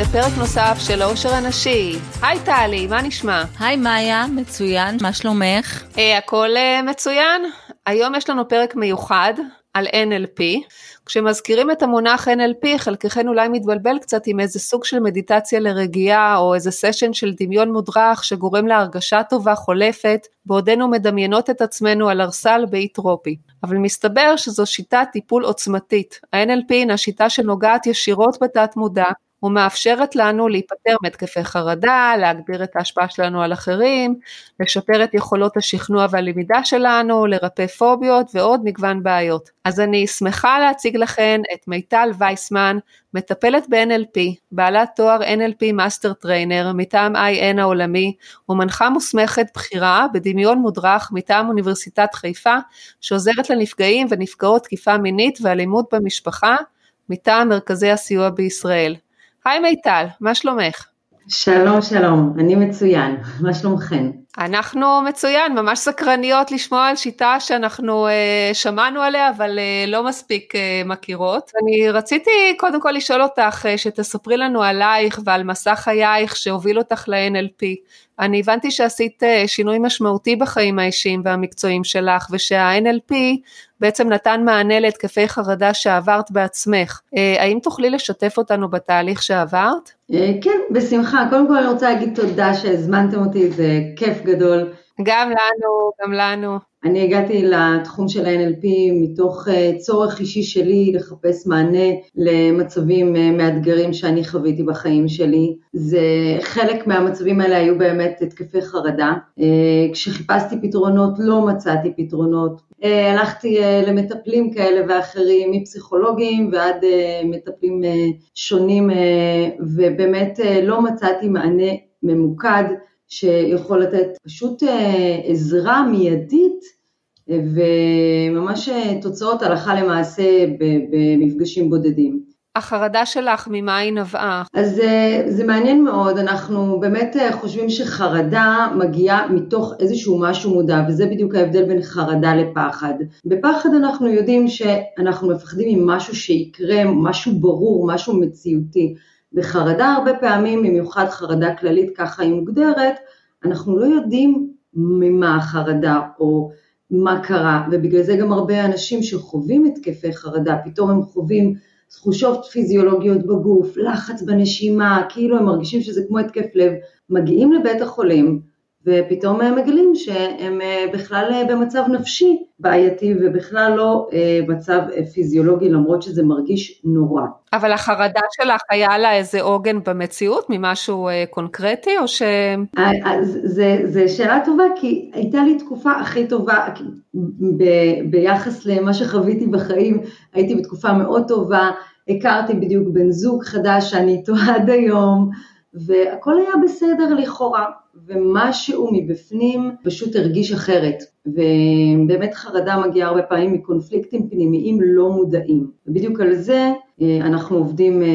לפרק נוסף של אושר הנשי. היי טלי, מה נשמע? היי מאיה, מצוין, מה שלומך? אה, הכל אה, מצוין. היום יש לנו פרק מיוחד על NLP. כשמזכירים את המונח NLP, חלקכן אולי מתבלבל קצת עם איזה סוג של מדיטציה לרגיעה, או איזה סשן של דמיון מודרך שגורם להרגשה טובה חולפת, בעודנו מדמיינות את עצמנו על ארסל באי טרופי. אבל מסתבר שזו שיטת טיפול עוצמתית. ה-NLP הינה שיטה שנוגעת ישירות בתת מודע, ומאפשרת לנו להיפטר מהתקפי חרדה, להגביר את ההשפעה שלנו על אחרים, לשפר את יכולות השכנוע והלמידה שלנו, לרפא פוביות ועוד מגוון בעיות. אז אני שמחה להציג לכן את מיטל וייסמן, מטפלת ב-NLP, בעלת תואר NLP master trainer מטעם IN העולמי, ומנחה מוסמכת בכירה בדמיון מודרך מטעם אוניברסיטת חיפה, שעוזרת לנפגעים ונפגעות תקיפה מינית ואלימות במשפחה, מטעם מרכזי הסיוע בישראל. היי מיטל, מה שלומך? שלום שלום, אני מצוין, מה שלומכן? אנחנו מצוין, ממש סקרניות לשמוע על שיטה שאנחנו uh, שמענו עליה אבל uh, לא מספיק uh, מכירות. אני רציתי קודם כל לשאול אותך uh, שתספרי לנו עלייך ועל מסע חייך שהוביל אותך ל-NLP. אני הבנתי שעשית uh, שינוי משמעותי בחיים האישיים והמקצועיים שלך ושה-NLP בעצם נתן מענה להתקפי חרדה שעברת בעצמך. Uh, האם תוכלי לשתף אותנו בתהליך שעברת? Uh, כן, בשמחה. קודם כל אני רוצה להגיד תודה שהזמנתם אותי, זה כיף גדול. גם לנו, גם לנו. אני הגעתי לתחום של ה-NLP מתוך אה, צורך אישי שלי לחפש מענה למצבים אה, מאתגרים שאני חוויתי בחיים שלי. זה, חלק מהמצבים האלה היו באמת התקפי חרדה. אה, כשחיפשתי פתרונות לא מצאתי פתרונות. הלכתי למטפלים כאלה ואחרים, מפסיכולוגים ועד מטפלים שונים, ובאמת לא מצאתי מענה ממוקד. שיכול לתת פשוט אה, עזרה מיידית וממש אה, תוצאות הלכה למעשה במפגשים בודדים. החרדה שלך, ממה היא נבעה? אז אה, זה מעניין מאוד, אנחנו באמת חושבים שחרדה מגיעה מתוך איזשהו משהו מודע, וזה בדיוק ההבדל בין חרדה לפחד. בפחד אנחנו יודעים שאנחנו מפחדים ממשהו שיקרה, משהו ברור, משהו מציאותי. בחרדה הרבה פעמים, במיוחד חרדה כללית, ככה היא מוגדרת, אנחנו לא יודעים ממה החרדה או מה קרה, ובגלל זה גם הרבה אנשים שחווים התקפי חרדה, פתאום הם חווים תחושות פיזיולוגיות בגוף, לחץ בנשימה, כאילו הם מרגישים שזה כמו התקף לב, מגיעים לבית החולים, ופתאום הם מגלים שהם אה, בכלל אה, במצב נפשי בעייתי ובכלל לא אה, מצב פיזיולוגי למרות שזה מרגיש נורא. אבל החרדה שלך היה לה איזה עוגן במציאות ממשהו קונקרטי או ש... זו שאלה טובה כי הייתה לי תקופה הכי טובה ב, ביחס למה שחוויתי בחיים, הייתי בתקופה מאוד טובה, הכרתי בדיוק בן זוג חדש שאני איתו עד היום והכל היה בסדר לכאורה. ומשהו מבפנים פשוט הרגיש אחרת. ובאמת חרדה מגיעה הרבה פעמים מקונפליקטים פנימיים לא מודעים. ובדיוק על זה אה, אנחנו עובדים אה,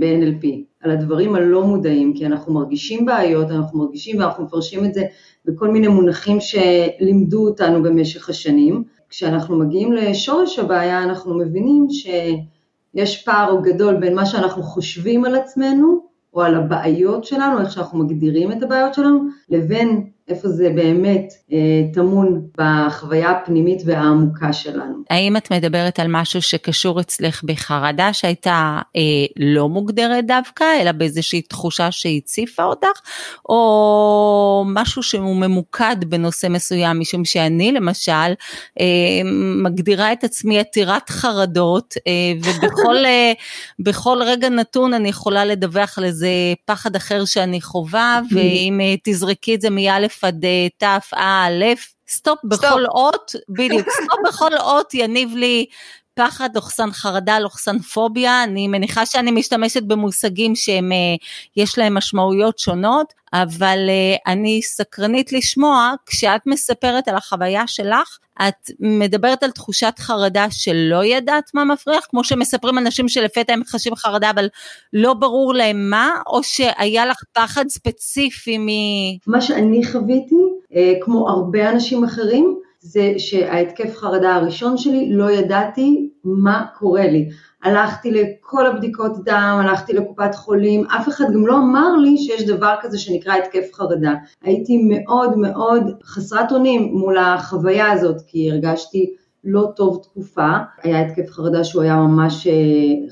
ב-NLP, על הדברים הלא מודעים, כי אנחנו מרגישים בעיות, אנחנו מרגישים ואנחנו מפרשים את זה בכל מיני מונחים שלימדו אותנו במשך השנים. כשאנחנו מגיעים לשורש הבעיה אנחנו מבינים שיש פער גדול בין מה שאנחנו חושבים על עצמנו או על הבעיות שלנו, איך שאנחנו מגדירים את הבעיות שלנו, לבין איפה זה באמת אה, טמון בחוויה הפנימית והעמוקה שלנו. האם את מדברת על משהו שקשור אצלך בחרדה שהייתה אה, לא מוגדרת דווקא, אלא באיזושהי תחושה שהציפה אותך, או משהו שהוא ממוקד בנושא מסוים, משום שאני למשל אה, מגדירה את עצמי עתירת חרדות, אה, ובכל אה, רגע נתון אני יכולה לדווח על איזה פחד אחר שאני חווה, ואם אה, תזרקי את זה מא' עד אה, ת', א', סטופ בכל אות, בדיוק, סטופ בכל אות יניב לי פחד, לוחסן חרדה, לוחסן פוביה, אני מניחה שאני משתמשת במושגים שהם, אה, יש להם משמעויות שונות, אבל אה, אני סקרנית לשמוע, כשאת מספרת על החוויה שלך, את מדברת על תחושת חרדה שלא ידעת מה מפריח, כמו שמספרים אנשים שלפתע הם חשים חרדה אבל לא ברור להם מה, או שהיה לך פחד ספציפי מ... מה שאני חוויתי, אה, כמו הרבה אנשים אחרים, זה שההתקף חרדה הראשון שלי, לא ידעתי מה קורה לי. הלכתי לכל הבדיקות דם, הלכתי לקופת חולים, אף אחד גם לא אמר לי שיש דבר כזה שנקרא התקף חרדה. הייתי מאוד מאוד חסרת אונים מול החוויה הזאת, כי הרגשתי לא טוב תקופה, היה התקף חרדה שהוא היה ממש אה,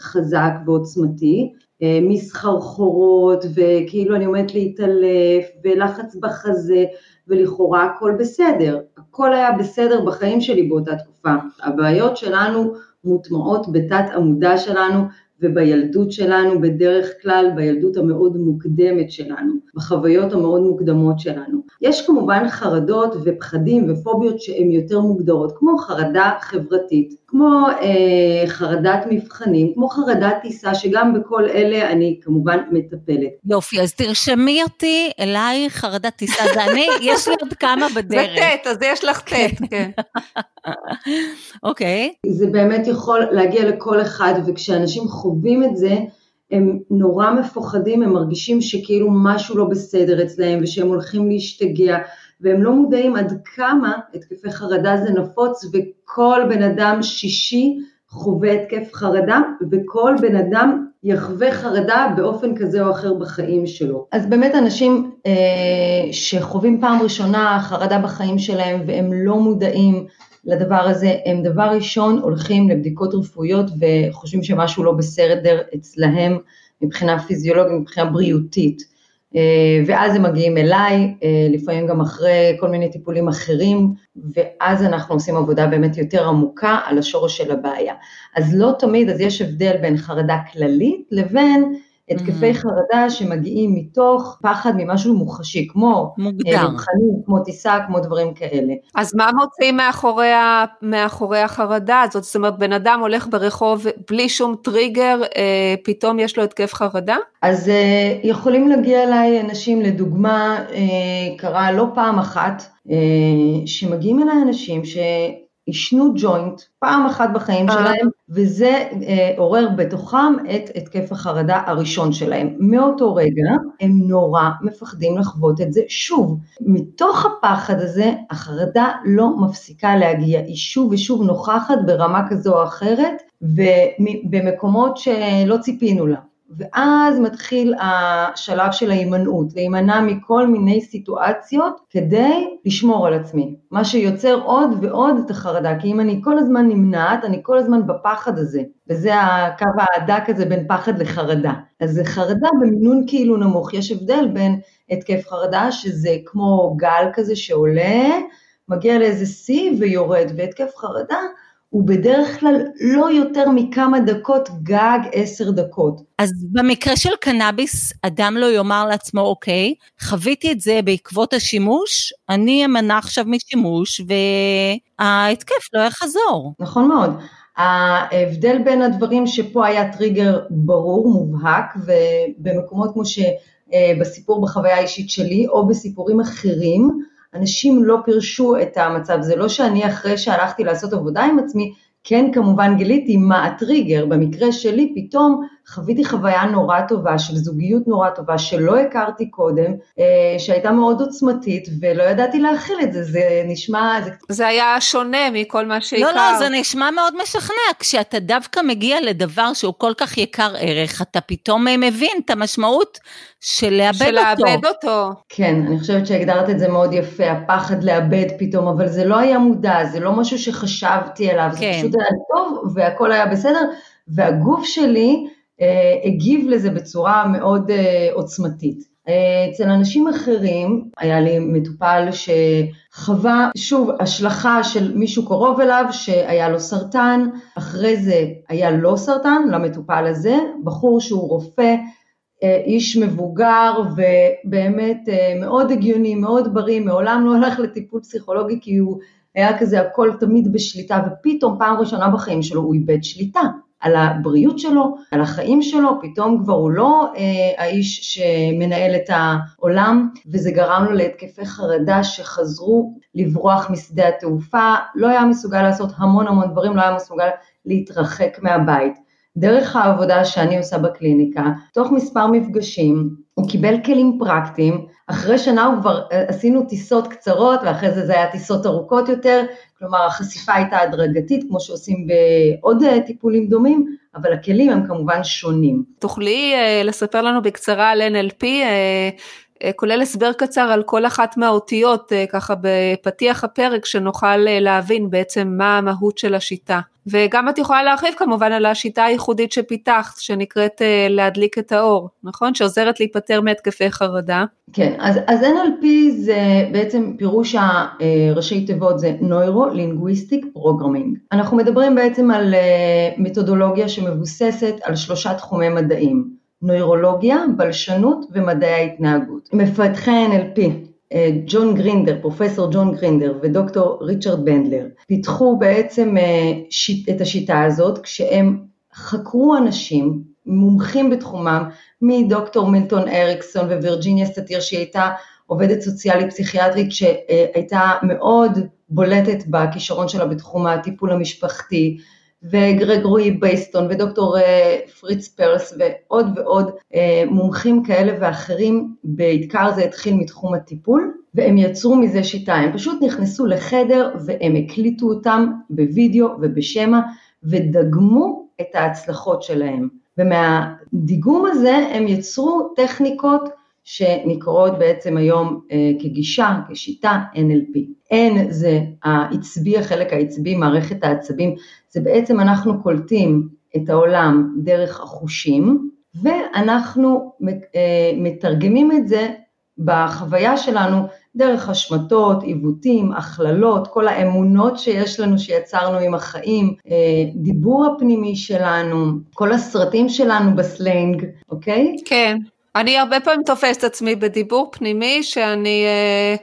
חזק ועוצמתי, אה, מסחרחורות וכאילו אני עומדת להתעלף ולחץ בחזה ולכאורה הכל בסדר, הכל היה בסדר בחיים שלי באותה תקופה. הבעיות שלנו מוטמעות בתת עמודה שלנו ובילדות שלנו בדרך כלל, בילדות המאוד מוקדמת שלנו, בחוויות המאוד מוקדמות שלנו. יש כמובן חרדות ופחדים ופוביות שהן יותר מוגדרות, כמו חרדה חברתית, כמו אה, חרדת מבחנים, כמו חרדת טיסה, שגם בכל אלה אני כמובן מטפלת. יופי, אז תרשמי אותי אליי חרדת טיסה, זה אני, יש לי עוד כמה בדרך. זה ט', אז יש לך ט', כן. אוקיי. okay. זה באמת יכול להגיע לכל אחד, וכשאנשים חווים את זה, הם נורא מפוחדים, הם מרגישים שכאילו משהו לא בסדר אצלהם ושהם הולכים להשתגע, והם לא מודעים עד כמה התקפי חרדה זה נפוץ, וכל בן אדם שישי חווה התקף חרדה, וכל בן אדם יחווה חרדה באופן כזה או אחר בחיים שלו. אז באמת אנשים אה, שחווים פעם ראשונה חרדה בחיים שלהם והם לא מודעים לדבר הזה, הם דבר ראשון הולכים לבדיקות רפואיות וחושבים שמשהו לא בסדר אצלהם מבחינה פיזיולוגית, מבחינה בריאותית. אה, ואז הם מגיעים אליי, אה, לפעמים גם אחרי כל מיני טיפולים אחרים, ואז אנחנו עושים עבודה באמת יותר עמוקה על השורש של הבעיה. אז לא תמיד, אז יש הבדל בין חרדה כללית לבין התקפי mm-hmm. חרדה שמגיעים מתוך פחד ממשהו מוחשי, כמו מוקדם, מבחנים, כמו טיסה, כמו דברים כאלה. אז מה מוצאים מאחורי, מאחורי החרדה הזאת? זאת אומרת, בן אדם הולך ברחוב בלי שום טריגר, אה, פתאום יש לו התקף חרדה? אז אה, יכולים להגיע אליי אנשים, לדוגמה, אה, קרה לא פעם אחת, אה, שמגיעים אליי אנשים ש... עישנו ג'וינט פעם אחת בחיים. שלהם, וזה אה, עורר בתוכם את התקף החרדה הראשון שלהם. מאותו רגע הם נורא מפחדים לחוות את זה שוב. מתוך הפחד הזה, החרדה לא מפסיקה להגיע, היא שוב ושוב נוכחת ברמה כזו או אחרת, ובמקומות שלא ציפינו לה. ואז מתחיל השלב של ההימנעות, להימנע מכל מיני סיטואציות כדי לשמור על עצמי, מה שיוצר עוד ועוד את החרדה, כי אם אני כל הזמן נמנעת, אני כל הזמן בפחד הזה, וזה הקו ההדק הזה בין פחד לחרדה. אז זה חרדה במינון כאילו נמוך, יש הבדל בין התקף חרדה, שזה כמו גל כזה שעולה, מגיע לאיזה שיא ויורד, והתקף חרדה הוא בדרך כלל לא יותר מכמה דקות, גג עשר דקות. אז במקרה של קנאביס, אדם לא יאמר לעצמו, אוקיי, חוויתי את זה בעקבות השימוש, אני אמנע עכשיו משימוש וההתקף לא יחזור. נכון מאוד. ההבדל בין הדברים שפה היה טריגר ברור, מובהק, ובמקומות כמו שבסיפור בחוויה האישית שלי, או בסיפורים אחרים, אנשים לא פירשו את המצב, זה לא שאני אחרי שהלכתי לעשות עבודה עם עצמי, כן כמובן גיליתי מה הטריגר, במקרה שלי פתאום חוויתי חוויה נורא טובה של זוגיות נורא טובה שלא הכרתי קודם, אה, שהייתה מאוד עוצמתית ולא ידעתי להכיל את זה, זה נשמע... זה, זה היה שונה מכל מה שהכרת. לא, לא, זה נשמע מאוד משכנע, כשאתה דווקא מגיע לדבר שהוא כל כך יקר ערך, אתה פתאום מבין את המשמעות של לאבד של אותו. של לאבד אותו. כן, אני חושבת שהגדרת את זה מאוד יפה, הפחד לאבד פתאום, אבל זה לא היה מודע, זה לא משהו שחשבתי עליו, כן. זה פשוט היה טוב והכל היה בסדר, והגוף שלי, אה, הגיב לזה בצורה מאוד אה, עוצמתית. אה, אצל אנשים אחרים, היה לי מטופל שחווה, שוב, השלכה של מישהו קרוב אליו שהיה לו סרטן, אחרי זה היה לו סרטן, למטופל הזה, בחור שהוא רופא, איש מבוגר ובאמת מאוד הגיוני, מאוד בריא, מעולם לא הלך לטיפול פסיכולוגי כי הוא היה כזה הכל תמיד בשליטה, ופתאום פעם ראשונה בחיים שלו הוא איבד שליטה. על הבריאות שלו, על החיים שלו, פתאום כבר הוא לא אה, האיש שמנהל את העולם, וזה גרם לו להתקפי חרדה שחזרו לברוח משדה התעופה, לא היה מסוגל לעשות המון המון דברים, לא היה מסוגל להתרחק מהבית. דרך העבודה שאני עושה בקליניקה, תוך מספר מפגשים, הוא קיבל כלים פרקטיים, אחרי שנה הוא כבר אה, עשינו טיסות קצרות ואחרי זה זה היה טיסות ארוכות יותר, כלומר החשיפה הייתה הדרגתית כמו שעושים בעוד אה, טיפולים דומים, אבל הכלים הם כמובן שונים. תוכלי uh, לספר לנו בקצרה על NLP, כולל הסבר קצר על כל אחת מהאותיות, ככה בפתיח הפרק, שנוכל להבין בעצם מה המהות של השיטה. וגם את יכולה להרחיב כמובן על השיטה הייחודית שפיתחת, שנקראת uh, להדליק את האור, נכון? שעוזרת להיפטר מהתקפי חרדה. כן, אז, אז NLP זה בעצם פירוש הראשי תיבות זה Neuro-Linguistic Programming. אנחנו מדברים בעצם על uh, מתודולוגיה שמבוססת על שלושה תחומי מדעים, נוירולוגיה, בלשנות ומדעי ההתנהגות. מפתחי NLP אה, ג'ון גרינדר, פרופסור ג'ון גרינדר ודוקטור ריצ'רד בנדלר, פיתחו בעצם אה, את השיטה הזאת כשהם חקרו אנשים מומחים בתחומם, מדוקטור מילטון אריקסון ווירג'יניה סאטיר שהיא הייתה עובדת סוציאלית פסיכיאטרית שהייתה מאוד בולטת בכישרון שלה בתחום הטיפול המשפחתי, וגרגורי בייטסון ודוקטור אה, פריץ פרלס ועוד ועוד אה, מומחים כאלה ואחרים, בעיקר זה התחיל מתחום הטיפול, והם יצרו מזה שיטה, הם פשוט נכנסו לחדר והם הקליטו אותם בווידאו ובשמע ודגמו את ההצלחות שלהם. ומהדיגום הזה הם יצרו טכניקות שנקראות בעצם היום אה, כגישה, כשיטה NLP. N זה העצבי, החלק העצבי, מערכת העצבים, זה בעצם אנחנו קולטים את העולם דרך החושים, ואנחנו אה, מתרגמים את זה בחוויה שלנו דרך השמטות, עיוותים, הכללות, כל האמונות שיש לנו שיצרנו עם החיים, אה, דיבור הפנימי שלנו, כל הסרטים שלנו בסלנג, אוקיי? כן. אני הרבה פעמים תופסת עצמי בדיבור פנימי שאני... אה,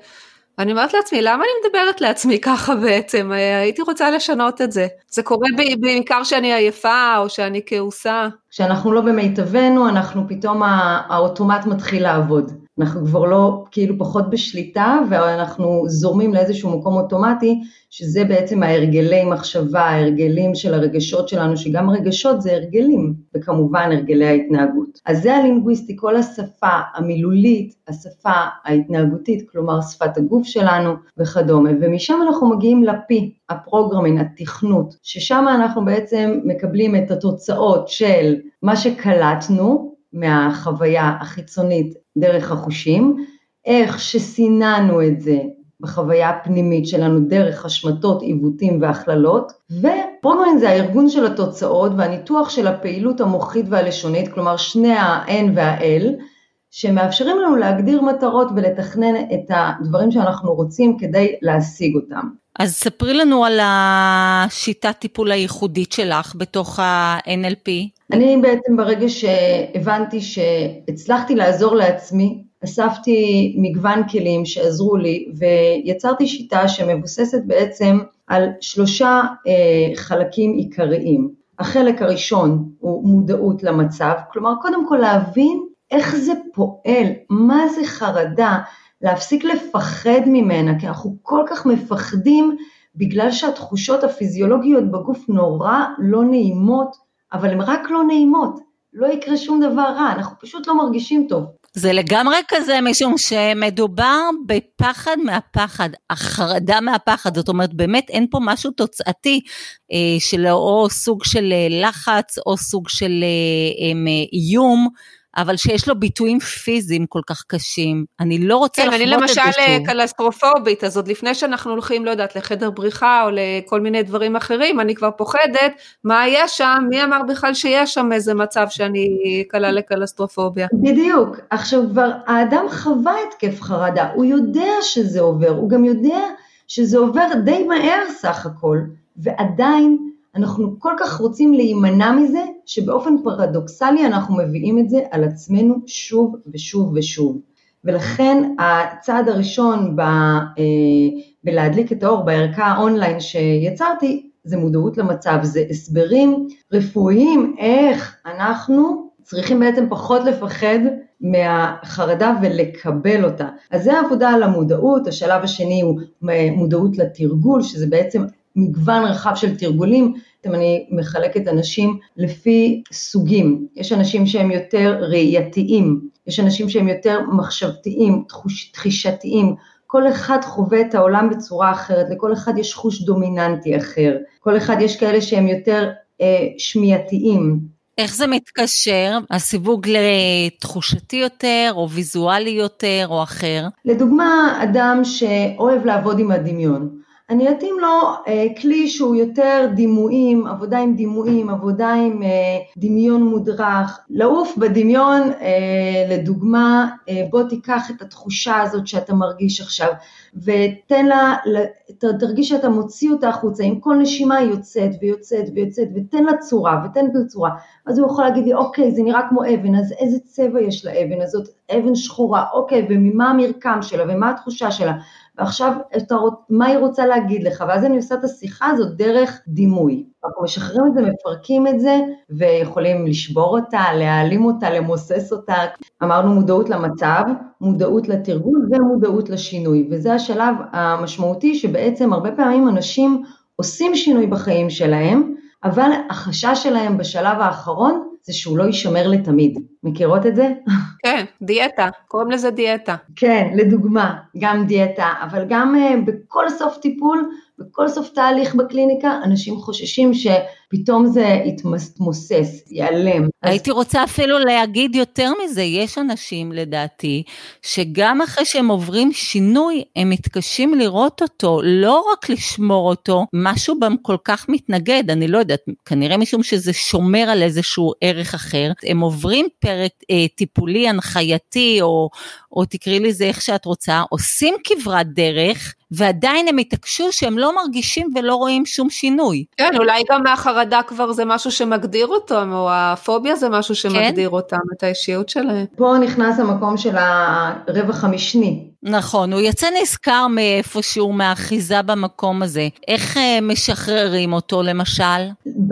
אני אומרת לעצמי, למה אני מדברת לעצמי ככה בעצם? אה, הייתי רוצה לשנות את זה. זה קורה בעיקר שאני עייפה או שאני כעוסה. כשאנחנו לא במיטבנו, אנחנו פתאום האוטומט מתחיל לעבוד. אנחנו כבר לא, כאילו פחות בשליטה, ואנחנו זורמים לאיזשהו מקום אוטומטי, שזה בעצם ההרגלי מחשבה, ההרגלים של הרגשות שלנו, שגם רגשות זה הרגלים, וכמובן הרגלי ההתנהגות. אז זה הלינגוויסטי, כל השפה המילולית, השפה ההתנהגותית, כלומר שפת הגוף שלנו וכדומה, ומשם אנחנו מגיעים לפי, הפרוגרמין, התכנות, ששם אנחנו בעצם מקבלים את התוצאות של מה שקלטנו, מהחוויה החיצונית דרך החושים, איך שסיננו את זה בחוויה הפנימית שלנו דרך השמטות, עיוותים והכללות, ופרוגרמין זה הארגון של התוצאות והניתוח של הפעילות המוחית והלשונית, כלומר שני ה-N וה-L, שמאפשרים לנו להגדיר מטרות ולתכנן את הדברים שאנחנו רוצים כדי להשיג אותם. אז ספרי לנו על השיטת טיפול הייחודית שלך בתוך ה-NLP. אני בעצם ברגע שהבנתי שהצלחתי לעזור לעצמי, אספתי מגוון כלים שעזרו לי ויצרתי שיטה שמבוססת בעצם על שלושה אה, חלקים עיקריים. החלק הראשון הוא מודעות למצב, כלומר קודם כל להבין איך זה פועל, מה זה חרדה, להפסיק לפחד ממנה, כי אנחנו כל כך מפחדים בגלל שהתחושות הפיזיולוגיות בגוף נורא לא נעימות, אבל הן רק לא נעימות, לא יקרה שום דבר רע, אנחנו פשוט לא מרגישים טוב. זה לגמרי כזה, משום שמדובר בפחד מהפחד, החרדה מהפחד, זאת אומרת באמת אין פה משהו תוצאתי אה, של או סוג של אה, לחץ או סוג של אה, אה, איום. אבל שיש לו ביטויים פיזיים כל כך קשים. אני לא רוצה כן, לחוות את זה שוב. כן, אני למשל אה, קלסטרופובית, אז עוד לפני שאנחנו הולכים, לא יודעת, לחדר בריחה או לכל מיני דברים אחרים, אני כבר פוחדת מה היה שם, מי אמר בכלל שיש שם איזה מצב שאני קלה לקלסטרופוביה. בדיוק. עכשיו כבר האדם חווה התקף חרדה, הוא יודע שזה עובר, הוא גם יודע שזה עובר די מהר סך הכל, ועדיין אנחנו כל כך רוצים להימנע מזה, שבאופן פרדוקסלי אנחנו מביאים את זה על עצמנו שוב ושוב ושוב. ולכן הצעד הראשון ב, אה, בלהדליק את האור בערכה האונליין שיצרתי, זה מודעות למצב, זה הסברים רפואיים איך אנחנו צריכים בעצם פחות לפחד מהחרדה ולקבל אותה. אז זה העבודה על המודעות, השלב השני הוא מודעות לתרגול, שזה בעצם מגוון רחב של תרגולים, אני מחלקת אנשים לפי סוגים, יש אנשים שהם יותר ראייתיים, יש אנשים שהם יותר מחשבתיים, תחישתיים, כל אחד חווה את העולם בצורה אחרת, לכל אחד יש חוש דומיננטי אחר, כל אחד יש כאלה שהם יותר אה, שמיעתיים. איך זה מתקשר, הסיווג לתחושתי יותר, או ויזואלי יותר, או אחר? לדוגמה, אדם שאוהב לעבוד עם הדמיון. אני אתאים לו אה, כלי שהוא יותר דימויים, עבודה עם דימויים, עבודה עם אה, דמיון מודרך. לעוף בדמיון, אה, לדוגמה, אה, בוא תיקח את התחושה הזאת שאתה מרגיש עכשיו, ותן לה, תרגיש שאתה מוציא אותה החוצה, עם כל נשימה היא יוצאת ויוצאת ויוצאת, ותן לה צורה, ותן לה צורה. אז הוא יכול להגיד לי, אוקיי, זה נראה כמו אבן, אז איזה צבע יש לאבן הזאת? אבן שחורה, אוקיי, וממה המרקם שלה, ומה התחושה שלה? ועכשיו אתה, מה היא רוצה להגיד לך, ואז אני עושה את השיחה הזאת דרך דימוי. אנחנו משחררים את זה, מפרקים את זה, ויכולים לשבור אותה, להעלים אותה, למוסס אותה. אמרנו מודעות למצב, מודעות לתרגול ומודעות לשינוי, וזה השלב המשמעותי שבעצם הרבה פעמים אנשים עושים שינוי בחיים שלהם, אבל החשש שלהם בשלב האחרון זה שהוא לא יישמר לתמיד. מכירות את זה? כן, דיאטה, קוראים לזה דיאטה. כן, לדוגמה, גם דיאטה, אבל גם uh, בכל סוף טיפול, בכל סוף תהליך בקליניקה, אנשים חוששים שפתאום זה יתמוסס, ייעלם. הייתי אז... רוצה אפילו להגיד יותר מזה, יש אנשים לדעתי, שגם אחרי שהם עוברים שינוי, הם מתקשים לראות אותו, לא רק לשמור אותו, משהו בהם כל כך מתנגד, אני לא יודעת, כנראה משום שזה שומר על איזשהו ערך אחר, הם עוברים פרק אה, טיפולי הנחייתי, או, או תקראי לזה איך שאת רוצה, עושים כברת דרך, ועדיין הם התעקשו שהם לא מרגישים ולא רואים שום שינוי. כן, אולי גם מהחרדה כבר זה משהו שמגדיר אותם, או הפוביה זה משהו שמגדיר כן? אותם, את האישיות שלהם. פה נכנס המקום של הרווח המשני. נכון, הוא יצא נזכר מאיפשהו, מהאחיזה במקום הזה. איך אה, משחררים אותו למשל?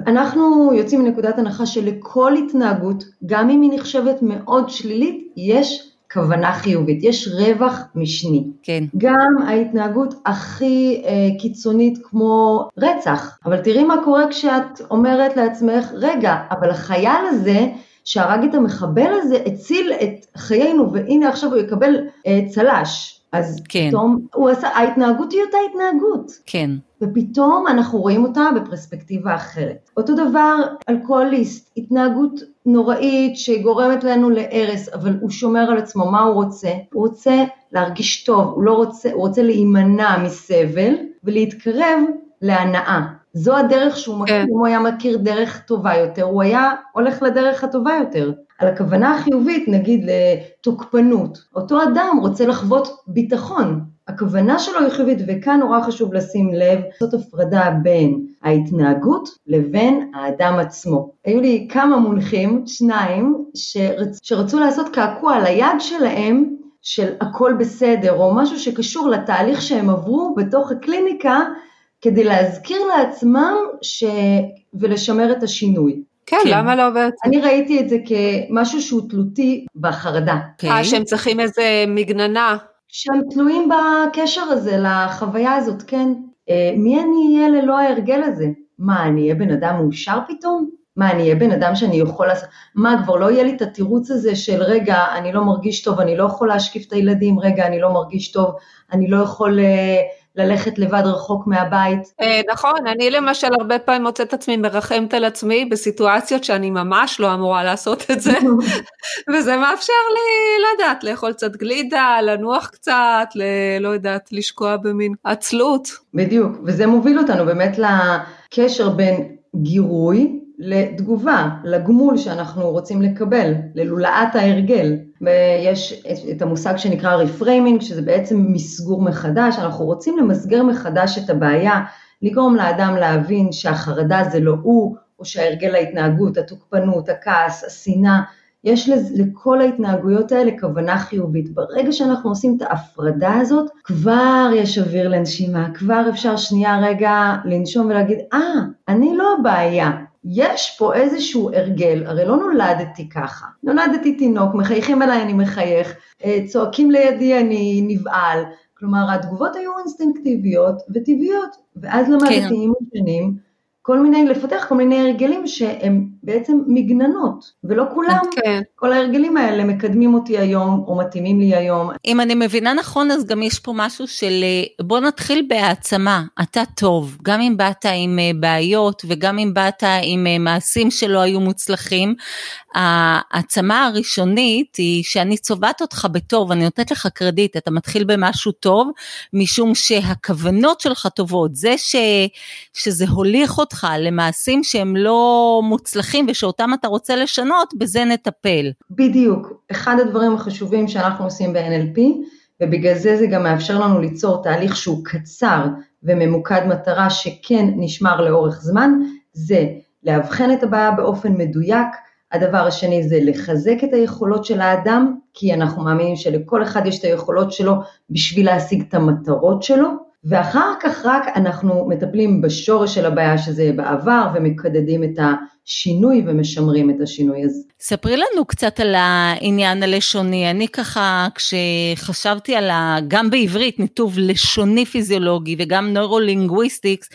אנחנו יוצאים מנקודת הנחה שלכל התנהגות, גם אם היא נחשבת מאוד שלילית, יש כוונה חיובית, יש רווח משני. כן. גם ההתנהגות הכי אה, קיצונית כמו רצח, אבל תראי מה קורה כשאת אומרת לעצמך, רגע, אבל החייל הזה שהרג את המחבל הזה הציל את חיינו והנה עכשיו הוא יקבל אה, צל"ש. אז כן. פתאום הוא עשה, ההתנהגות היא אותה התנהגות. כן. ופתאום אנחנו רואים אותה בפרספקטיבה אחרת. אותו דבר אלכוהוליסט, התנהגות נוראית שגורמת לנו להרס, אבל הוא שומר על עצמו, מה הוא רוצה? הוא רוצה להרגיש טוב, הוא לא רוצה, הוא רוצה להימנע מסבל ולהתקרב להנאה. זו הדרך שהוא מכיר, כן. אם הוא היה מכיר דרך טובה יותר, הוא היה הולך לדרך הטובה יותר. על הכוונה החיובית, נגיד לתוקפנות, אותו אדם רוצה לחוות ביטחון, הכוונה שלו היא חיובית, וכאן נורא חשוב לשים לב, זאת הפרדה בין ההתנהגות לבין האדם עצמו. היו לי כמה מונחים, שניים, שרצ... שרצו לעשות קעקוע על היד שלהם, של הכל בסדר, או משהו שקשור לתהליך שהם עברו בתוך הקליניקה, כדי להזכיר לעצמם ש... ולשמר את השינוי. כן, כן, למה לא בעצם? אני ראיתי את זה כמשהו שהוא תלותי בחרדה. אה, okay. שהם צריכים איזה מגננה. שהם תלויים בקשר הזה, לחוויה הזאת, כן. אה, מי אני אהיה ללא ההרגל הזה? מה, אני אהיה בן אדם מאושר פתאום? מה, אני אהיה בן אדם שאני יכול לעשות, מה, כבר לא יהיה לי את התירוץ הזה של רגע, אני לא מרגיש טוב, אני לא יכול להשקיף את הילדים, רגע, אני לא מרגיש טוב, אני לא יכול אה, ללכת לבד רחוק מהבית. אה, נכון, אני למשל הרבה פעמים מוצאת את עצמי מרחמת על עצמי בסיטואציות שאני ממש לא אמורה לעשות את זה, וזה מאפשר לי, לא יודעת, לאכול קצת גלידה, לנוח קצת, ל... לא יודעת, לשקוע במין עצלות. בדיוק, וזה מוביל אותנו באמת לקשר בין גירוי לתגובה, לגמול שאנחנו רוצים לקבל, ללולאת ההרגל. ויש את המושג שנקרא reframing, שזה בעצם מסגור מחדש, אנחנו רוצים למסגר מחדש את הבעיה, לגרום לאדם להבין שהחרדה זה לא הוא, או שההרגל ההתנהגות, התוקפנות, הכעס, השנאה, יש לכל ההתנהגויות האלה כוונה חיובית. ברגע שאנחנו עושים את ההפרדה הזאת, כבר יש אוויר לנשימה, כבר אפשר שנייה רגע לנשום ולהגיד, אה, אה, אני לא הבעיה, יש פה איזשהו הרגל, הרי לא נולדתי ככה, נולדתי תינוק, מחייכים אליי אני מחייך, אה, צועקים לידי אני נבעל, כלומר התגובות היו אינסטינקטיביות וטבעיות, ואז למדתי כן. עם השנים כל מיני, לפתח כל מיני הרגלים שהם בעצם מגננות, ולא כולם, כן. כל ההרגלים האלה מקדמים אותי היום, או מתאימים לי היום. אם אני מבינה נכון, אז גם יש פה משהו של אה, בוא נתחיל בהעצמה, אתה טוב, גם אם באת עם אה, בעיות, וגם אם באת עם אה, מעשים שלא היו מוצלחים, ההעצמה הראשונית היא שאני צובעת אותך בטוב, אני נותנת לך קרדיט, אתה מתחיל במשהו טוב, משום שהכוונות שלך טובות, זה ש, שזה הוליך אותך למעשים שהם לא מוצלחים ושאותם אתה רוצה לשנות, בזה נטפל. בדיוק, אחד הדברים החשובים שאנחנו עושים ב-NLP, ובגלל זה זה גם מאפשר לנו ליצור תהליך שהוא קצר וממוקד מטרה שכן נשמר לאורך זמן, זה לאבחן את הבעיה באופן מדויק, הדבר השני זה לחזק את היכולות של האדם, כי אנחנו מאמינים שלכל אחד יש את היכולות שלו בשביל להשיג את המטרות שלו, ואחר כך רק אנחנו מטפלים בשורש של הבעיה שזה בעבר ומקודדים את השינוי ומשמרים את השינוי הזה. ספרי לנו קצת על העניין הלשוני. אני ככה, כשחשבתי על ה... גם בעברית, ניתוב לשוני פיזיולוגי וגם neurolinguistics,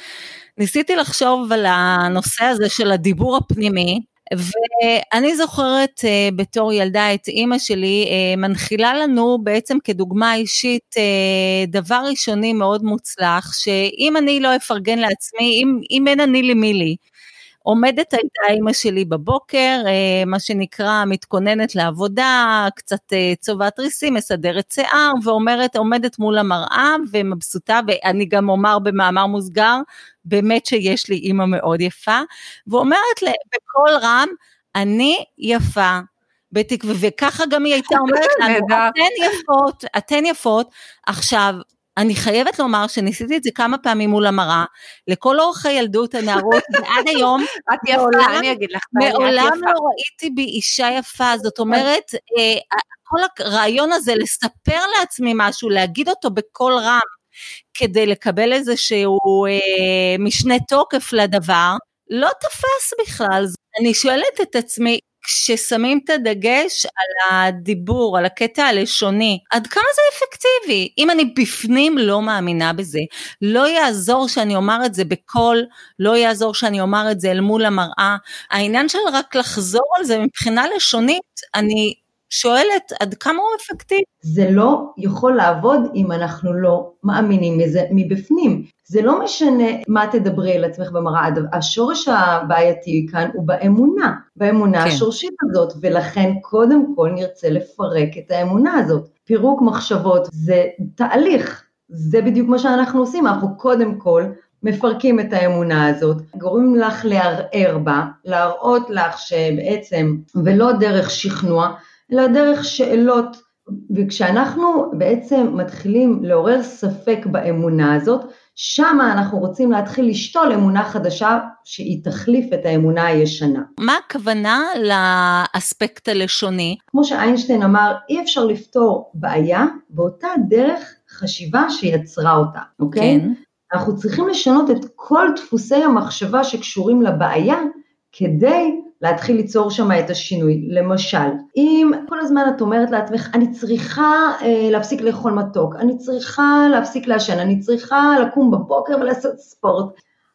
ניסיתי לחשוב על הנושא הזה של הדיבור הפנימי, ואני זוכרת uh, בתור ילדה את אימא שלי uh, מנחילה לנו בעצם כדוגמה אישית uh, דבר ראשוני מאוד מוצלח, שאם אני לא אפרגן לעצמי, אם, אם אין אני למי לי, עומדת הייתה אימא שלי בבוקר, מה שנקרא מתכוננת לעבודה, קצת צובעת ריסים, מסדרת שיער, ואומרת, עומדת מול המראה ומבסוטה, ואני גם אומר במאמר מוסגר, באמת שיש לי אימא מאוד יפה, ואומרת בקול רם, אני יפה. בתקווה, וככה גם היא הייתה אומרת לנו, אתן יפות, אתן יפות. עכשיו, אני חייבת לומר שניסיתי את זה כמה פעמים מול המראה, לכל אורך הילדות, הנערות, ועד היום, את יפה, מעולם, אני אגיד לך, מעולם לא ראיתי בי אישה יפה, זאת אומרת, אה, כל הרעיון הזה לספר לעצמי משהו, להגיד אותו בקול רם, כדי לקבל איזשהו אה, משנה תוקף לדבר, לא תפס בכלל. אני שואלת את עצמי, כששמים את הדגש על הדיבור, על הקטע הלשוני, עד כמה זה אפקטיבי? אם אני בפנים לא מאמינה בזה, לא יעזור שאני אומר את זה בקול, לא יעזור שאני אומר את זה אל מול המראה. העניין של רק לחזור על זה מבחינה לשונית, אני שואלת עד כמה הוא אפקטיבי. זה לא יכול לעבוד אם אנחנו לא מאמינים בזה מבפנים. זה לא משנה מה תדברי על עצמך במראה, השורש הבעייתי כאן הוא באמונה, באמונה כן. השורשית הזאת, ולכן קודם כל נרצה לפרק את האמונה הזאת. פירוק מחשבות זה תהליך, זה בדיוק מה שאנחנו עושים, אנחנו קודם כל מפרקים את האמונה הזאת, גורמים לך לערער בה, להראות לך שבעצם, ולא דרך שכנוע, אלא דרך שאלות, וכשאנחנו בעצם מתחילים לעורר ספק באמונה הזאת, שמה אנחנו רוצים להתחיל לשתול אמונה חדשה שהיא תחליף את האמונה הישנה. מה הכוונה לאספקט הלשוני? כמו שאיינשטיין אמר, אי אפשר לפתור בעיה באותה דרך חשיבה שיצרה אותה, אוקיי? כן. אנחנו צריכים לשנות את כל דפוסי המחשבה שקשורים לבעיה כדי להתחיל ליצור שם את השינוי. למשל, אם כל הזמן את אומרת לעצמך, אני צריכה אה, להפסיק לאכול מתוק, אני צריכה להפסיק לעשן, אני צריכה לקום בבוקר ולעשות ספורט,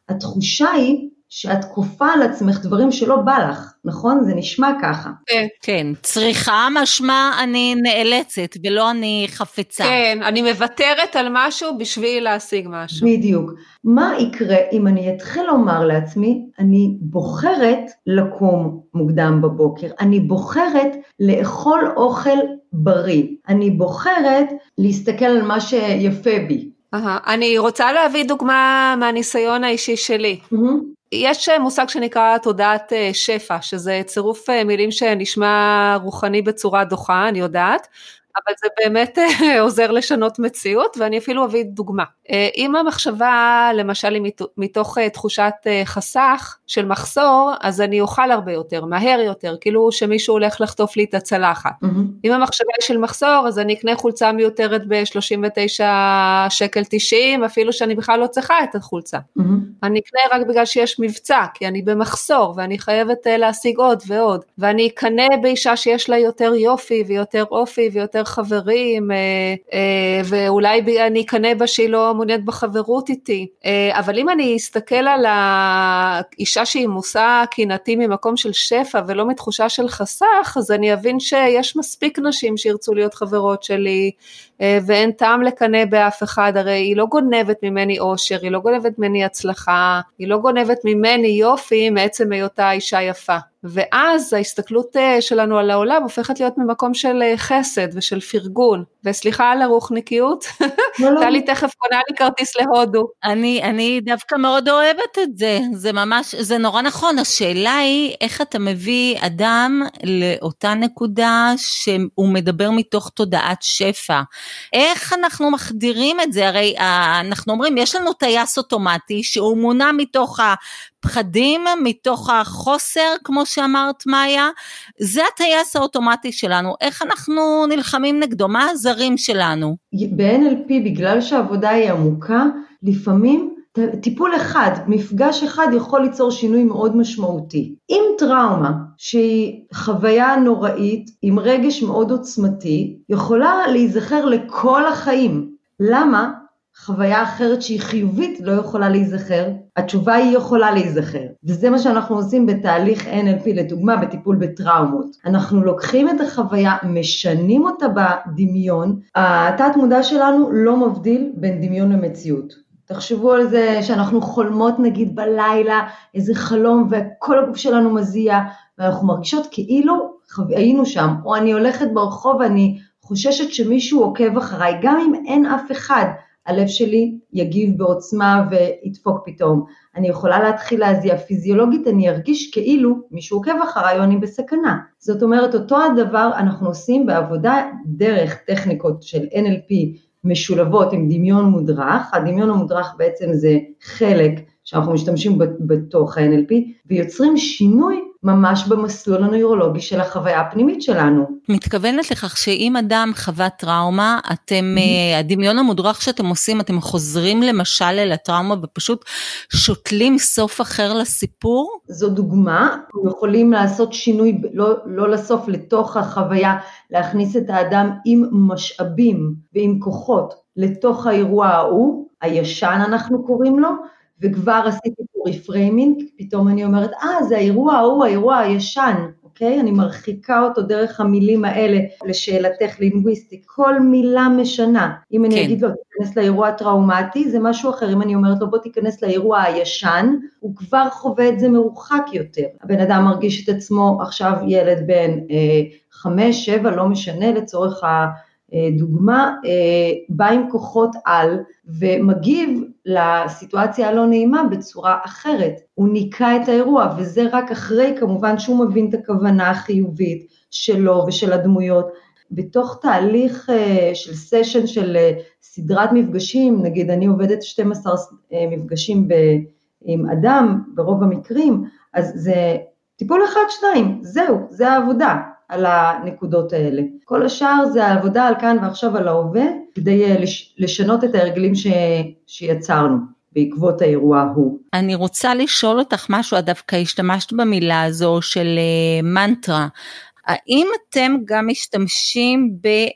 התחושה היא שאת כופה על עצמך דברים שלא בא לך, נכון? זה נשמע ככה. כן. כן, צריכה משמע אני נאלצת ולא אני חפצה. כן, אני מוותרת על משהו בשביל להשיג משהו. בדיוק. מה יקרה אם אני אתחיל לומר לעצמי, אני בוחרת לקום מוקדם בבוקר, אני בוחרת לאכול אוכל בריא, אני בוחרת להסתכל על מה שיפה בי. Uh-huh. אני רוצה להביא דוגמה מהניסיון האישי שלי. Mm-hmm. יש אה, מושג שנקרא תודעת אה, שפע, שזה צירוף אה, מילים שנשמע רוחני בצורה דוחה, אני יודעת, אבל זה באמת עוזר לשנות מציאות, ואני אפילו אביא דוגמה. אם המחשבה למשל היא מתוך תחושת חסך של מחסור, אז אני אוכל הרבה יותר, מהר יותר, כאילו שמישהו הולך לחטוף לי את הצלחת. Mm-hmm. אם המחשבה היא של מחסור, אז אני אקנה חולצה מיותרת ב-39 שקל 90, אפילו שאני בכלל לא צריכה את החולצה. Mm-hmm. אני אקנה רק בגלל שיש מבצע, כי אני במחסור, ואני חייבת להשיג עוד ועוד. ואני אקנה באישה שיש לה יותר יופי, ויותר אופי, ויותר חברים, ואולי אני אקנה בה שהיא לא מעוניינת בחברות איתי. אה, אבל אם אני אסתכל על האישה שהיא מושא קינתי ממקום של שפע ולא מתחושה של חסך, אז אני אבין שיש מספיק נשים שירצו להיות חברות שלי, אה, ואין טעם לקנא באף אחד, הרי היא לא גונבת ממני אושר, היא לא גונבת ממני הצלחה, היא לא גונבת ממני יופי מעצם היותה אישה יפה. ואז ההסתכלות אה, שלנו על העולם הופכת להיות ממקום של אה, חסד ושל פרגון. וסליחה על הרוחניקיות, לא, לא. טלי תכף קונה לי כרטיס להודו. אני, אני דווקא מאוד אוהבת את זה, זה ממש, זה נורא נכון, השאלה היא איך אתה מביא אדם לאותה נקודה שהוא מדבר מתוך תודעת שפע. איך אנחנו מחדירים את זה? הרי אה, אנחנו אומרים, יש לנו טייס אוטומטי שהוא מונע מתוך ה... פחדים מתוך החוסר, כמו שאמרת מאיה, זה הטייס האוטומטי שלנו, איך אנחנו נלחמים נגדו, מה הזרים שלנו? ב-NLP, בגלל שהעבודה היא עמוקה, לפעמים טיפול אחד, מפגש אחד יכול ליצור שינוי מאוד משמעותי. אם טראומה, שהיא חוויה נוראית, עם רגש מאוד עוצמתי, יכולה להיזכר לכל החיים. למה? חוויה אחרת שהיא חיובית לא יכולה להיזכר? התשובה היא יכולה להיזכר, וזה מה שאנחנו עושים בתהליך NLP, לדוגמה בטיפול בטראומות. אנחנו לוקחים את החוויה, משנים אותה בדמיון, התת מודע שלנו לא מבדיל בין דמיון למציאות. תחשבו על זה שאנחנו חולמות נגיד בלילה איזה חלום וכל הגוף שלנו מזיע ואנחנו מרגישות כאילו היינו שם, או אני הולכת ברחוב ואני חוששת שמישהו עוקב אחריי, גם אם אין אף אחד, הלב שלי יגיב בעוצמה וידפוק פתאום. אני יכולה להתחיל להזיע פיזיולוגית, אני ארגיש כאילו מישהו עוקב אחריי או אני בסכנה. זאת אומרת, אותו הדבר אנחנו עושים בעבודה דרך טכניקות של NLP משולבות עם דמיון מודרך, הדמיון המודרך בעצם זה חלק שאנחנו משתמשים בתוך ה-NLP, ויוצרים שינוי ממש במסלול הנוירולוגי של החוויה הפנימית שלנו. מתכוונת לכך שאם אדם חווה טראומה, אתם, mm-hmm. הדמיון המודרך שאתם עושים, אתם חוזרים למשל אל הטראומה ופשוט שותלים סוף אחר לסיפור? זו דוגמה, אנחנו יכולים לעשות שינוי, לא, לא לסוף, לתוך החוויה, להכניס את האדם עם משאבים ועם כוחות לתוך האירוע ההוא, הישן אנחנו קוראים לו, וכבר עשיתי פה reframing, פתאום אני אומרת, אה, זה האירוע ההוא, האירוע הישן, אוקיי? אני מרחיקה אותו דרך המילים האלה לשאלתך לינגוויסטי, כל מילה משנה. אם אני כן. אגיד לו, תיכנס לאירוע הטראומטי, זה משהו אחר, אם אני אומרת לו, בוא תיכנס לאירוע הישן, הוא כבר חווה את זה מרוחק יותר. הבן אדם מרגיש את עצמו עכשיו ילד בן אה, חמש, שבע, לא משנה, לצורך ה... דוגמה, אה, בא עם כוחות על ומגיב לסיטואציה הלא נעימה בצורה אחרת. הוא ניקה את האירוע, וזה רק אחרי כמובן שהוא מבין את הכוונה החיובית שלו ושל הדמויות. בתוך תהליך אה, של סשן של אה, סדרת מפגשים, נגיד אני עובדת 12 מפגשים עם אדם ברוב המקרים, אז זה טיפול אחד, שניים, זהו, זה העבודה. על הנקודות האלה. כל השאר זה העבודה על כאן ועכשיו על ההווה, כדי אה, לשנות את ההרגלים ש... שיצרנו. בעקבות האירוע ההוא. אני רוצה לשאול אותך משהו, את דווקא השתמשת במילה הזו של uh, מנטרה. האם אתם גם משתמשים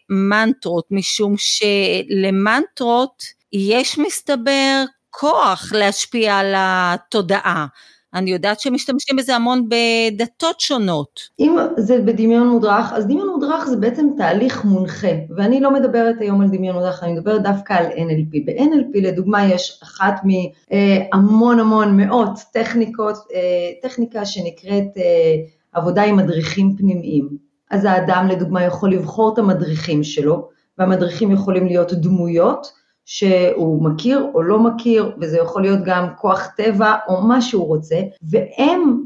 במנטרות, משום שלמנטרות יש מסתבר כוח להשפיע על התודעה. אני יודעת שמשתמשים בזה המון בדתות שונות. אם זה בדמיון מודרך, אז דמיון מודרך זה בעצם תהליך מונחה, ואני לא מדברת היום על דמיון מודרך, אני מדברת דווקא על NLP. ב-NLP לדוגמה יש אחת מהמון המון מאות טכניקות, אה, טכניקה שנקראת אה, עבודה עם מדריכים פנימיים. אז האדם לדוגמה יכול לבחור את המדריכים שלו, והמדריכים יכולים להיות דמויות, שהוא מכיר או לא מכיר, וזה יכול להיות גם כוח טבע או מה שהוא רוצה, והם,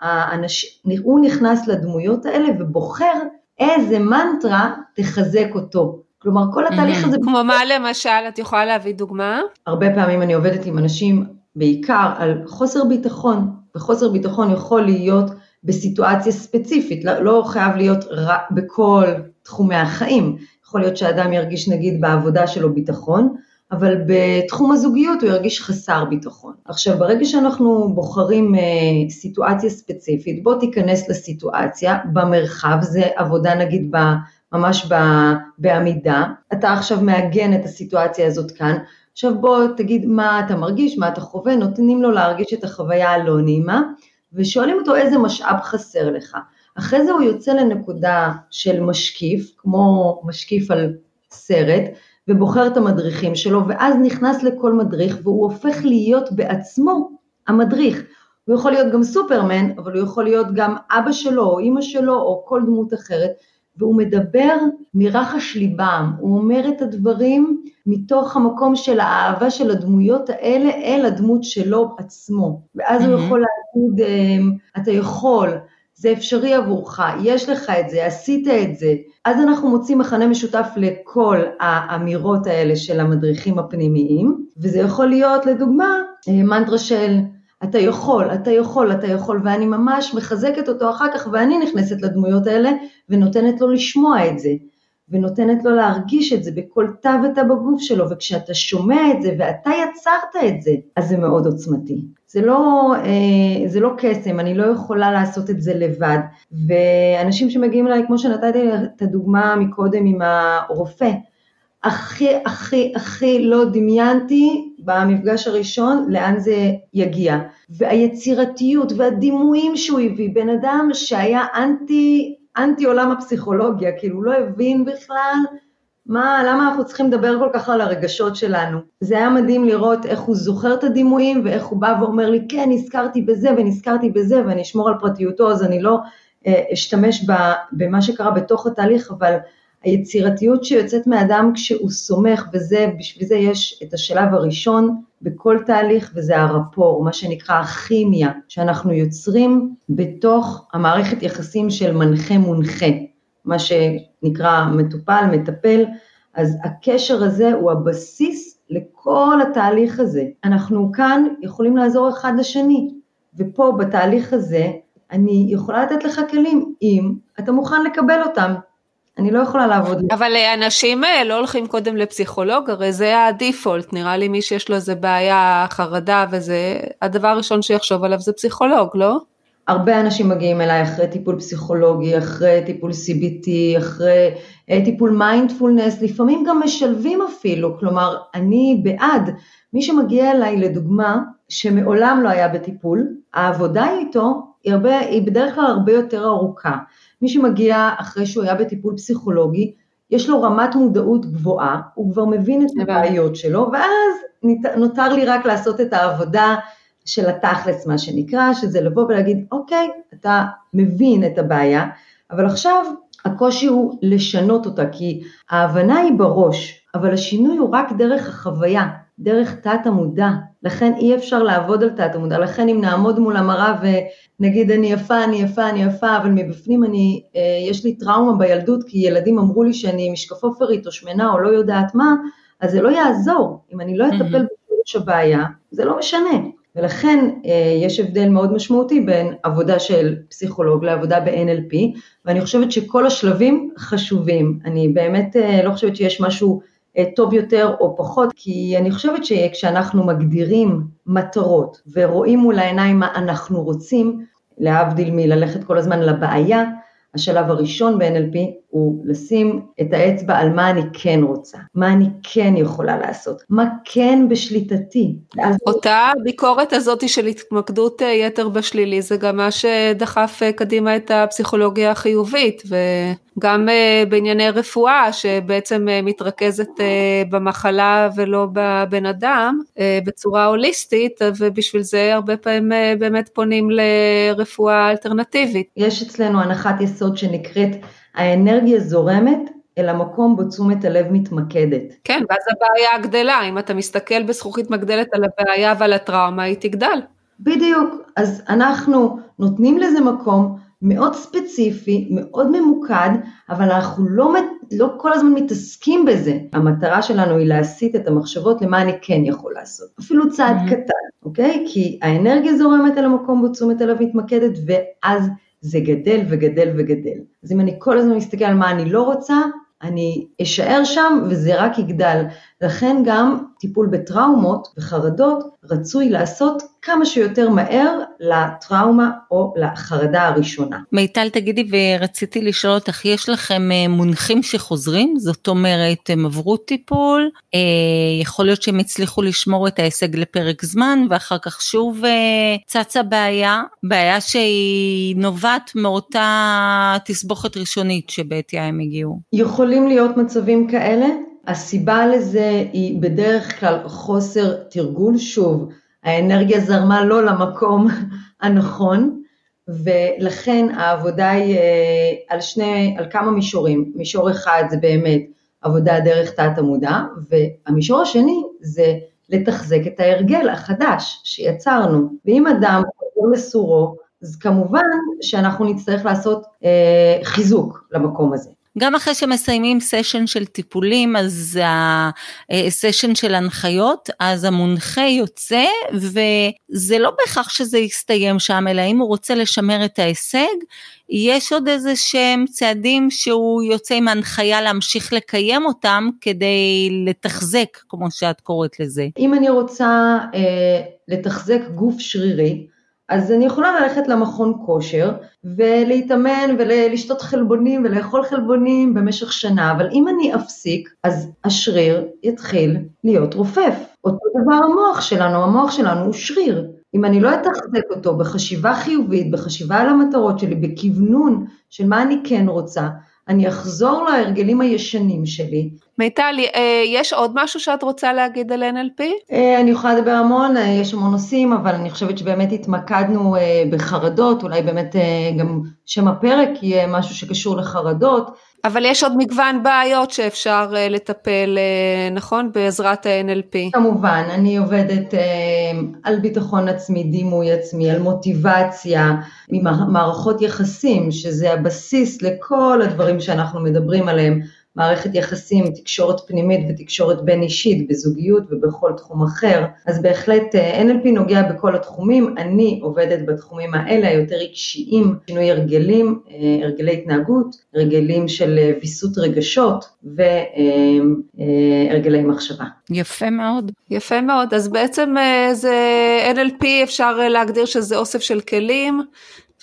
האנשים, הוא נכנס לדמויות האלה ובוחר איזה מנטרה תחזק אותו. כלומר, כל התהליך הזה... כמו מה למשל, את יכולה להביא דוגמה? הרבה פעמים אני עובדת עם אנשים בעיקר על חוסר ביטחון, וחוסר ביטחון יכול להיות בסיטואציה ספציפית, לא, לא חייב להיות רק בכל תחומי החיים. יכול להיות שאדם ירגיש נגיד בעבודה שלו ביטחון, אבל בתחום הזוגיות הוא ירגיש חסר ביטחון. עכשיו, ברגע שאנחנו בוחרים אה, סיטואציה ספציפית, בוא תיכנס לסיטואציה במרחב, זה עבודה נגיד ב, ממש ב, בעמידה, אתה עכשיו מעגן את הסיטואציה הזאת כאן, עכשיו בוא תגיד מה אתה מרגיש, מה אתה חווה, נותנים לו להרגיש את החוויה הלא נעימה, ושואלים אותו איזה משאב חסר לך. אחרי זה הוא יוצא לנקודה של משקיף, כמו משקיף על סרט, ובוחר את המדריכים שלו, ואז נכנס לכל מדריך, והוא הופך להיות בעצמו המדריך. הוא יכול להיות גם סופרמן, אבל הוא יכול להיות גם אבא שלו, או אימא שלו, או כל דמות אחרת, והוא מדבר מרחש ליבם, הוא אומר את הדברים מתוך המקום של האהבה של הדמויות האלה אל הדמות שלו עצמו. ואז mm-hmm. הוא יכול להגיד, אמ, אתה יכול, זה אפשרי עבורך, יש לך את זה, עשית את זה. אז אנחנו מוצאים מכנה משותף לכל האמירות האלה של המדריכים הפנימיים, וזה יכול להיות לדוגמה אה, מנטרה של אתה יכול, אתה יכול, אתה יכול, ואני ממש מחזקת אותו אחר כך, ואני נכנסת לדמויות האלה ונותנת לו לשמוע את זה, ונותנת לו להרגיש את זה בכל תא ותא בגוף שלו, וכשאתה שומע את זה ואתה יצרת את זה, אז זה מאוד עוצמתי. זה לא, אה, זה לא קסם, אני לא יכולה לעשות את זה לבד. ואנשים שמגיעים אליי, כמו שנתתי את הדוגמה מקודם עם הרופא, הכי הכי הכי לא דמיינתי במפגש הראשון לאן זה יגיע. והיצירתיות והדימויים שהוא הביא, בן אדם שהיה אנטי, אנטי עולם הפסיכולוגיה, כאילו הוא לא הבין בכלל מה, למה אנחנו צריכים לדבר כל כך על הרגשות שלנו. זה היה מדהים לראות איך הוא זוכר את הדימויים ואיך הוא בא ואומר לי, כן, נזכרתי בזה ונזכרתי בזה ואני אשמור על פרטיותו, אז אני לא אה, אשתמש במה שקרה בתוך התהליך, אבל היצירתיות שיוצאת מאדם כשהוא סומך, וזה, בשביל זה יש את השלב הראשון בכל תהליך, וזה הרפור, מה שנקרא הכימיה, שאנחנו יוצרים בתוך המערכת יחסים של מנחה-מונחה, מה שנקרא מטופל, מטפל, אז הקשר הזה הוא הבסיס לכל התהליך הזה. אנחנו כאן יכולים לעזור אחד לשני, ופה בתהליך הזה אני יכולה לתת לך כלים אם אתה מוכן לקבל אותם. אני לא יכולה לעבוד. אבל אנשים אה, לא הולכים קודם לפסיכולוג, הרי זה הדיפולט, נראה לי מי שיש לו איזה בעיה, חרדה וזה, הדבר הראשון שיחשוב עליו זה פסיכולוג, לא? הרבה אנשים מגיעים אליי אחרי טיפול פסיכולוגי, אחרי טיפול CBT, אחרי אה, טיפול מיינדפולנס, לפעמים גם משלבים אפילו, כלומר, אני בעד, מי שמגיע אליי לדוגמה, שמעולם לא היה בטיפול, העבודה איתו היא, הרבה, היא בדרך כלל הרבה יותר ארוכה. מי שמגיע אחרי שהוא היה בטיפול פסיכולוגי, יש לו רמת מודעות גבוהה, הוא כבר מבין את הבעיות שלו, ואז נותר לי רק לעשות את העבודה של התכלס, מה שנקרא, שזה לבוא ולהגיד, אוקיי, אתה מבין את הבעיה, אבל עכשיו הקושי הוא לשנות אותה, כי ההבנה היא בראש, אבל השינוי הוא רק דרך החוויה, דרך תת המודע, לכן אי אפשר לעבוד על תת המודע, לכן אם נעמוד מול המראה ונגיד אני יפה, אני יפה, אני יפה, אבל מבפנים אני, אה, יש לי טראומה בילדות כי ילדים אמרו לי שאני משקפופרית או שמנה או לא יודעת מה, אז זה לא יעזור, אם אני לא אטפל בשורש הבעיה, זה לא משנה. ולכן אה, יש הבדל מאוד משמעותי בין עבודה של פסיכולוג לעבודה ב-NLP, ואני חושבת שכל השלבים חשובים. אני באמת אה, לא חושבת שיש משהו טוב יותר או פחות, כי אני חושבת שכשאנחנו מגדירים מטרות ורואים מול העיניים מה אנחנו רוצים, להבדיל מללכת כל הזמן לבעיה, השלב הראשון ב-NLP הוא לשים את האצבע על מה אני כן רוצה, מה אני כן יכולה לעשות, מה כן בשליטתי. אותה ביקורת הזאת של התמקדות אה, יתר בשלילי זה גם מה שדחף אה, קדימה את הפסיכולוגיה החיובית וגם אה, בענייני רפואה שבעצם מתרכזת במחלה ולא בבן אדם בצורה הוליסטית ובשביל זה הרבה פעמים באמת פונים לרפואה אלטרנטיבית. יש אצלנו הנחת יסוד שנקראת האנרגיה זורמת אל המקום בו תשומת הלב מתמקדת. כן, ואז הבעיה גדלה, אם אתה מסתכל בזכוכית מגדלת על הבעיה ועל הטראומה, היא תגדל. בדיוק, אז אנחנו נותנים לזה מקום מאוד ספציפי, מאוד ממוקד, אבל אנחנו לא, לא כל הזמן מתעסקים בזה. המטרה שלנו היא להסיט את המחשבות למה אני כן יכול לעשות. אפילו צעד mm-hmm. קטן, אוקיי? כי האנרגיה זורמת אל המקום בו תשומת הלב מתמקדת, ואז זה גדל וגדל וגדל. אז אם אני כל הזמן מסתכל על מה אני לא רוצה, אני אשאר שם וזה רק יגדל. לכן גם טיפול בטראומות וחרדות רצוי לעשות כמה שיותר מהר לטראומה או לחרדה הראשונה. מיטל תגידי ורציתי לשאול אותך, יש לכם אה, מונחים שחוזרים? זאת אומרת, הם עברו טיפול, אה, יכול להיות שהם הצליחו לשמור את ההישג לפרק זמן ואחר כך שוב אה, צצה בעיה, בעיה שהיא נובעת מאותה תסבוכת ראשונית שבעטיה הם הגיעו. יכולים להיות מצבים כאלה. הסיבה לזה היא בדרך כלל חוסר תרגול, שוב, האנרגיה זרמה לא למקום הנכון, ולכן העבודה היא אה, על שני, על כמה מישורים. מישור אחד זה באמת עבודה דרך תת המודע, והמישור השני זה לתחזק את ההרגל החדש שיצרנו. ואם אדם חוזר לסורו, אז כמובן שאנחנו נצטרך לעשות אה, חיזוק למקום הזה. גם אחרי שמסיימים סשן של טיפולים, אז הסשן של הנחיות, אז המונחה יוצא, וזה לא בהכרח שזה יסתיים שם, אלא אם הוא רוצה לשמר את ההישג, יש עוד איזה שהם צעדים שהוא יוצא עם הנחיה להמשיך לקיים אותם כדי לתחזק, כמו שאת קוראת לזה. אם אני רוצה אה, לתחזק גוף שרירי, אז אני יכולה ללכת למכון כושר ולהתאמן ולשתות חלבונים ולאכול חלבונים במשך שנה, אבל אם אני אפסיק, אז השריר יתחיל להיות רופף. אותו דבר המוח שלנו, המוח שלנו הוא שריר. אם אני לא אתחזק אותו בחשיבה חיובית, בחשיבה על המטרות שלי, בכוונון של מה אני כן רוצה, אני אחזור להרגלים הישנים שלי. מיטל, אה, יש עוד משהו שאת רוצה להגיד על NLP? אה, אני יכולה לדבר המון, אה, יש המון נושאים, אבל אני חושבת שבאמת התמקדנו בחרדות, אולי באמת גם שם הפרק יהיה משהו שקשור לחרדות. אבל יש עוד מגוון בעיות שאפשר לטפל, נכון? בעזרת ה-NLP. כמובן, אני עובדת על ביטחון עצמי, דימוי עצמי, על מוטיבציה, ממערכות יחסים, שזה הבסיס לכל הדברים שאנחנו מדברים עליהם. מערכת יחסים, תקשורת פנימית ותקשורת בין אישית, בזוגיות ובכל תחום אחר. אז בהחלט אה, NLP נוגע בכל התחומים, אני עובדת בתחומים האלה, היותר רגשיים, שינוי הרגלים, אה, הרגלי התנהגות, הרגלים של אה, ויסות רגשות והרגלי מחשבה. יפה מאוד. יפה מאוד, אז בעצם זה NLP אפשר להגדיר שזה אוסף של כלים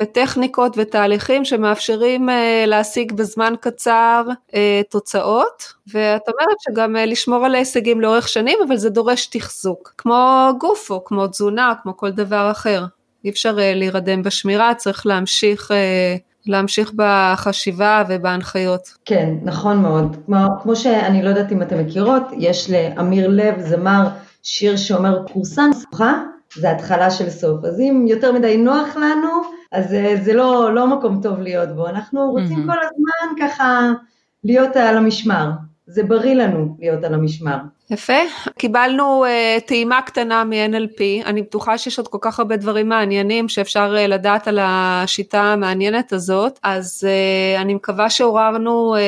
וטכניקות ותהליכים שמאפשרים אה, להשיג בזמן קצר אה, תוצאות, ואת אומרת שגם אה, לשמור על ההישגים לאורך שנים, אבל זה דורש תחזוק, כמו גוף או כמו תזונה, כמו כל דבר אחר. אי אפשר להירדם בשמירה, צריך להמשיך להמשיך בחשיבה ובהנחיות. כן, נכון מאוד. כמו, כמו שאני לא יודעת אם אתם מכירות, יש לאמיר לב זמר שיר שאומר פורסם שמחה, זה התחלה של סוף. אז אם יותר מדי נוח לנו, אז אה, זה לא, לא מקום טוב להיות בו, אנחנו רוצים mm-hmm. כל הזמן ככה להיות על המשמר, זה בריא לנו להיות על המשמר. יפה, קיבלנו uh, טעימה קטנה מ-NLP, אני בטוחה שיש עוד כל כך הרבה דברים מעניינים שאפשר uh, לדעת על השיטה המעניינת הזאת, אז uh, אני מקווה שעוררנו uh,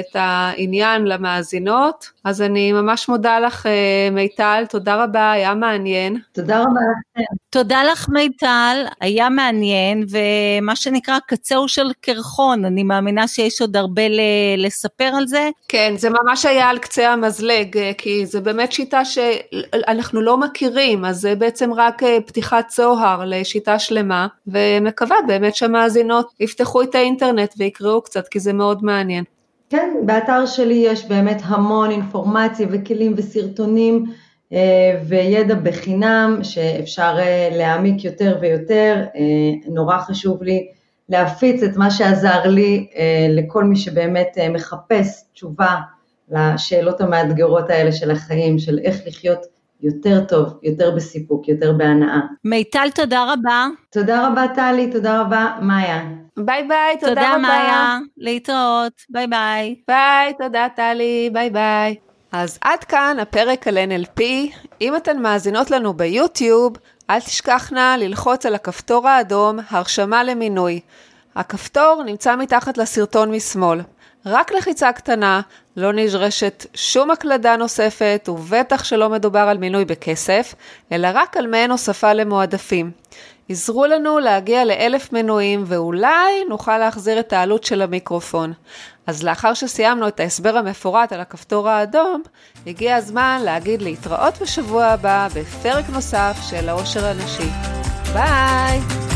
את העניין למאזינות, אז אני ממש מודה לך uh, מיטל, תודה רבה, היה מעניין. תודה רבה לכם. תודה לך מיטל, היה מעניין, ומה שנקרא קצהו של קרחון, אני מאמינה שיש עוד הרבה לספר על זה. כן, זה ממש היה על קצה המזלג, כי זה באמת שיטה שאנחנו לא מכירים, אז זה בעצם רק אה, פתיחת צוהר לשיטה שלמה, ומקווה באמת שהמאזינות יפתחו את האינטרנט ויקראו קצת, כי זה מאוד מעניין. כן, באתר שלי יש באמת המון אינפורמציה וכלים וסרטונים אה, וידע בחינם שאפשר אה, להעמיק יותר ויותר, נורא חשוב לי להפיץ את מה שעזר לי לכל מי שבאמת מחפש תשובה לשאלות המאתגרות האלה של החיים, של איך לחיות יותר טוב, יותר בסיפוק, יותר בהנאה. מיטל, תודה רבה. תודה רבה, טלי, תודה רבה, מאיה. ביי ביי, תודה, תודה רבה. תודה מאיה, להתראות, ביי ביי. ביי, תודה טלי, ביי ביי. אז עד כאן הפרק על NLP. אם אתן מאזינות לנו ביוטיוב, אל תשכחנה ללחוץ על הכפתור האדום, הרשמה למינוי. הכפתור נמצא מתחת לסרטון משמאל. רק לחיצה קטנה, לא נדרשת שום הקלדה נוספת, ובטח שלא מדובר על מינוי בכסף, אלא רק על מעין הוספה למועדפים. עזרו לנו להגיע לאלף מנויים, ואולי נוכל להחזיר את העלות של המיקרופון. אז לאחר שסיימנו את ההסבר המפורט על הכפתור האדום, הגיע הזמן להגיד להתראות בשבוע הבא בפרק נוסף של העושר הנשי. ביי!